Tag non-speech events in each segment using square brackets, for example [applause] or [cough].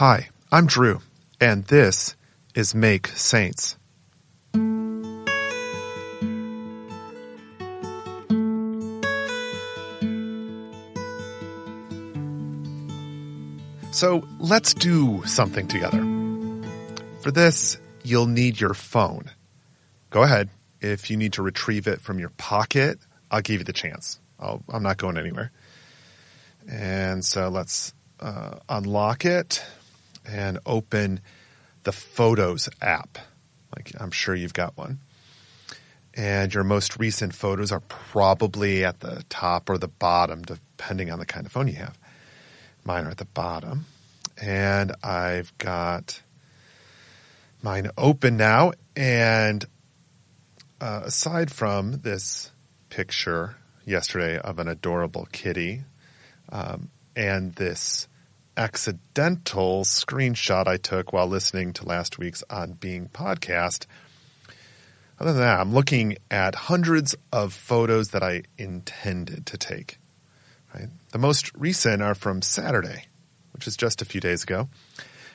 Hi, I'm Drew, and this is Make Saints. So let's do something together. For this, you'll need your phone. Go ahead. If you need to retrieve it from your pocket, I'll give you the chance. i am not going anywhere. And so let's uh, unlock it and open the Photos app. Like I'm sure you've got one. And your most recent photos are probably at the top or the bottom, depending on the kind of phone you have. Mine are at the bottom. And I've got mine open now. And uh, aside from this picture yesterday of an adorable kitty um, and this accidental screenshot I took while listening to last week's On Being podcast. Other than that, I'm looking at hundreds of photos that I intended to take. Right? The most recent are from Saturday, which is just a few days ago.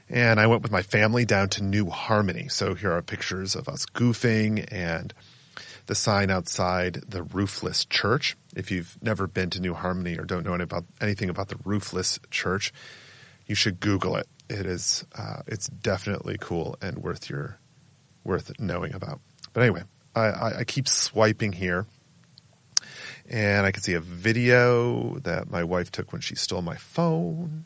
And I went with my family down to New Harmony. So here are pictures of us goofing and the sign outside the roofless church. If you've never been to New Harmony or don't know about, anything about the roofless church, you should Google it. It is uh, it's definitely cool and worth your worth knowing about. But anyway, I, I keep swiping here, and I can see a video that my wife took when she stole my phone.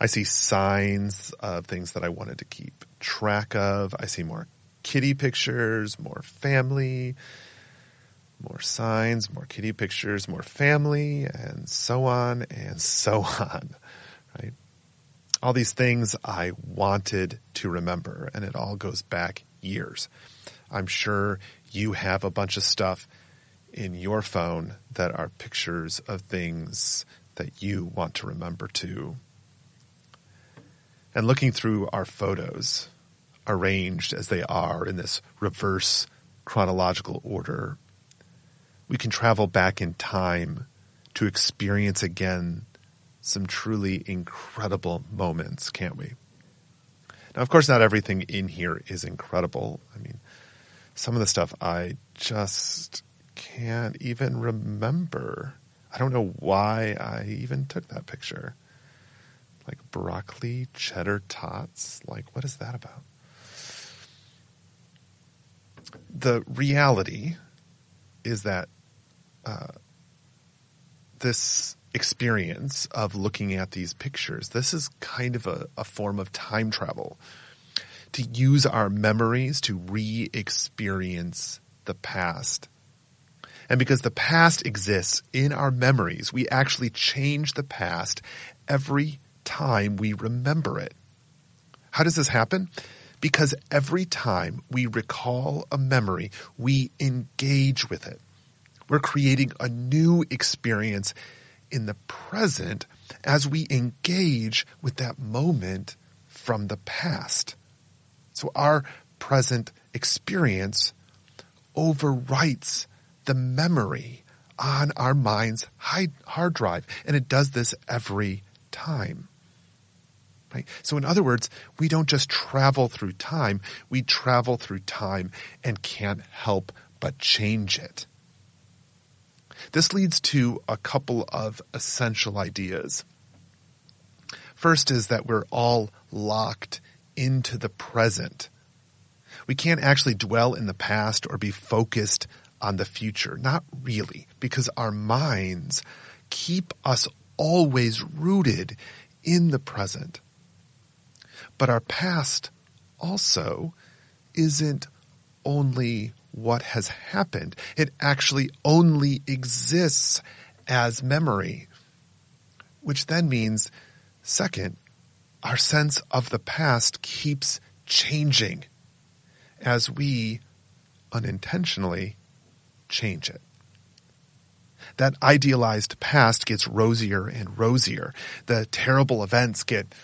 I see signs of things that I wanted to keep track of. I see more kitty pictures, more family, more signs, more kitty pictures, more family, and so on and so [laughs] on. Right? All these things I wanted to remember, and it all goes back years. I'm sure you have a bunch of stuff in your phone that are pictures of things that you want to remember too. And looking through our photos, arranged as they are in this reverse chronological order, we can travel back in time to experience again some truly incredible moments, can't we? Now, of course, not everything in here is incredible. I mean, some of the stuff I just can't even remember. I don't know why I even took that picture. Like broccoli cheddar tots. Like, what is that about? The reality is that uh, this experience of looking at these pictures. This is kind of a, a form of time travel to use our memories to re experience the past. And because the past exists in our memories, we actually change the past every time we remember it. How does this happen? Because every time we recall a memory, we engage with it. We're creating a new experience in the present as we engage with that moment from the past. So our present experience overwrites the memory on our mind's hard drive. And it does this every time. Right? So in other words, we don't just travel through time, we travel through time and can't help but change it. This leads to a couple of essential ideas. First is that we're all locked into the present. We can't actually dwell in the past or be focused on the future. Not really, because our minds keep us always rooted in the present. But our past also isn't only what has happened. It actually only exists as memory, which then means, second, our sense of the past keeps changing as we unintentionally change it. That idealized past gets rosier and rosier. The terrible events get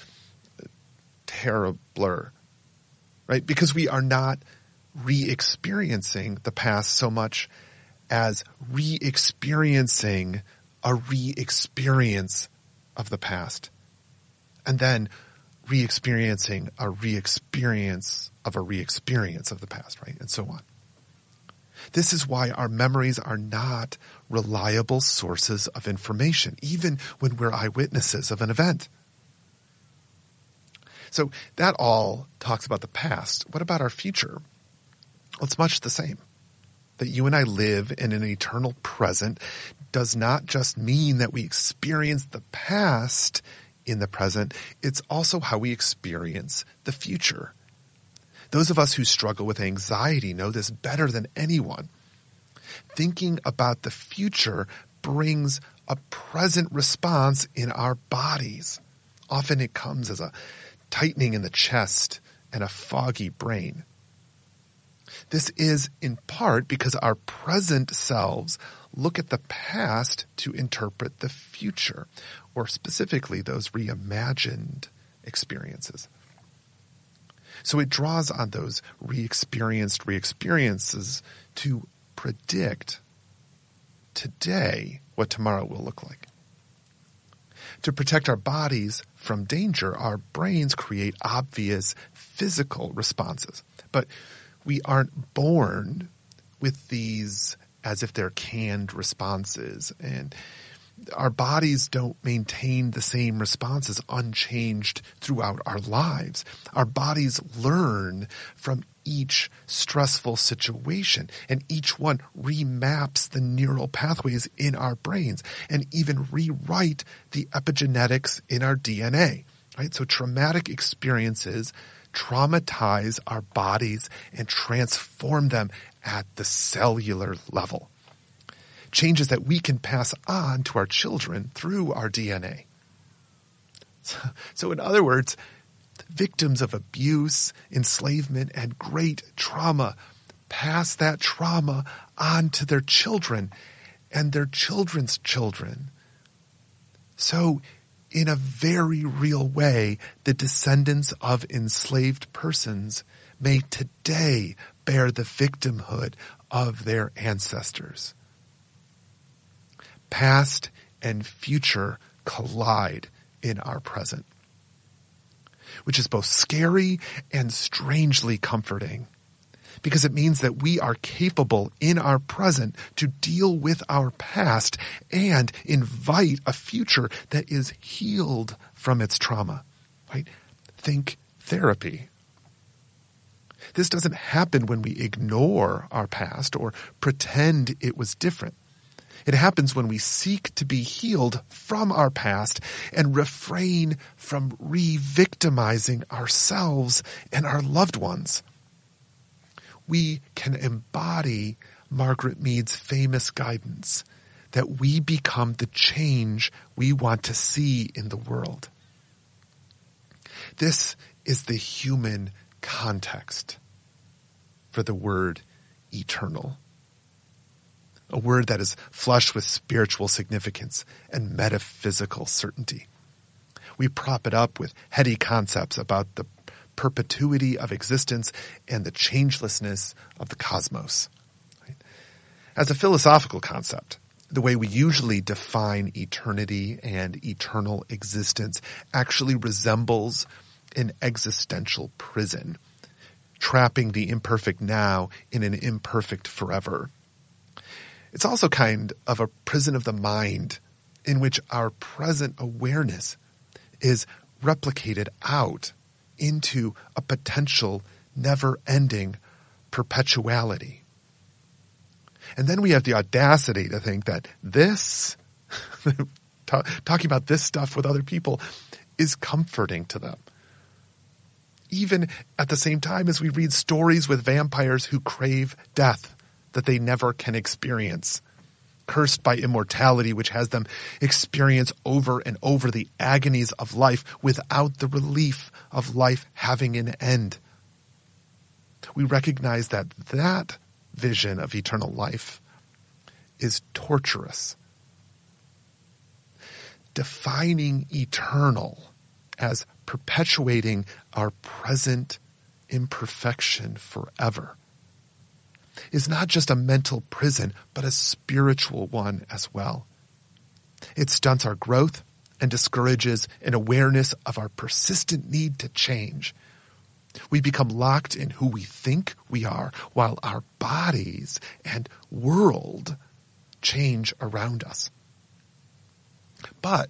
terribler, right? Because we are not re-experiencing the past so much as re-experiencing a re-experience of the past. And then re-experiencing a re-experience of a re-experience of the past, right? And so on. This is why our memories are not reliable sources of information, even when we're eyewitnesses of an event. So that all talks about the past. What about our future? Well, it's much the same. That you and I live in an eternal present does not just mean that we experience the past in the present, it's also how we experience the future. Those of us who struggle with anxiety know this better than anyone. Thinking about the future brings a present response in our bodies. Often it comes as a tightening in the chest and a foggy brain. This is in part because our present selves look at the past to interpret the future, or specifically those reimagined experiences. So it draws on those re-experienced re-experiences to predict today what tomorrow will look like. To protect our bodies from danger, our brains create obvious physical responses. But we aren't born with these as if they're canned responses and our bodies don't maintain the same responses unchanged throughout our lives. Our bodies learn from each stressful situation and each one remaps the neural pathways in our brains and even rewrite the epigenetics in our DNA, right? So traumatic experiences traumatize our bodies and transform them at the cellular level changes that we can pass on to our children through our DNA. So, in other words, victims of abuse, enslavement, and great trauma pass that trauma on to their children and their children's children. So, in a very real way, the descendants of enslaved persons may today bear the victimhood of their ancestors. Past and future collide in our present, which is both scary and strangely comforting because it means that we are capable in our present to deal with our past and invite a future that is healed from its trauma, right? Think therapy. This doesn't happen when we ignore our past or pretend it was different. It happens when we seek to be healed from our past and refrain from re-victimizing ourselves and our loved ones. We can embody Margaret Mead's famous guidance that we become the change we want to see in the world. This is the human context for the word eternal a word that is flush with spiritual significance and metaphysical certainty. We prop it up with heady concepts about the perpetuity of existence and the changelessness of the cosmos. As a philosophical concept, the way we usually define eternity and eternal existence actually resembles an existential prison, trapping the imperfect now in an imperfect forever. It's also kind of a prison of the mind in which our present awareness is replicated out into a potential never ending perpetuality. And then we have the audacity to think that this, [laughs] talking about this stuff with other people, is comforting to them. Even at the same time as we read stories with vampires who crave death that they never can experience. Cursed by immortality, which has them experience over and over the agonies of life without the relief of life having an end. We recognize that that vision of eternal life is torturous. Defining eternal as perpetuating our present imperfection forever is not just a mental prison, but a spiritual one as well. It stunts our growth and discourages an awareness of our persistent need to change. We become locked in who we think we are while our bodies and world change around us. But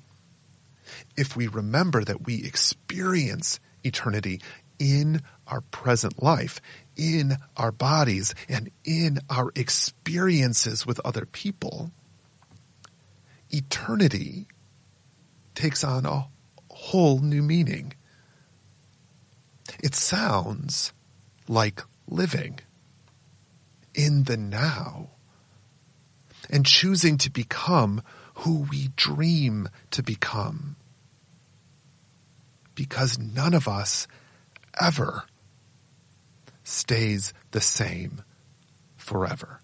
if we remember that we experience eternity in our present life, in our bodies, and in our experiences with other people, eternity takes on a whole new meaning. It sounds like living in the now and choosing to become who we dream to become. Because none of us ever stays the same forever.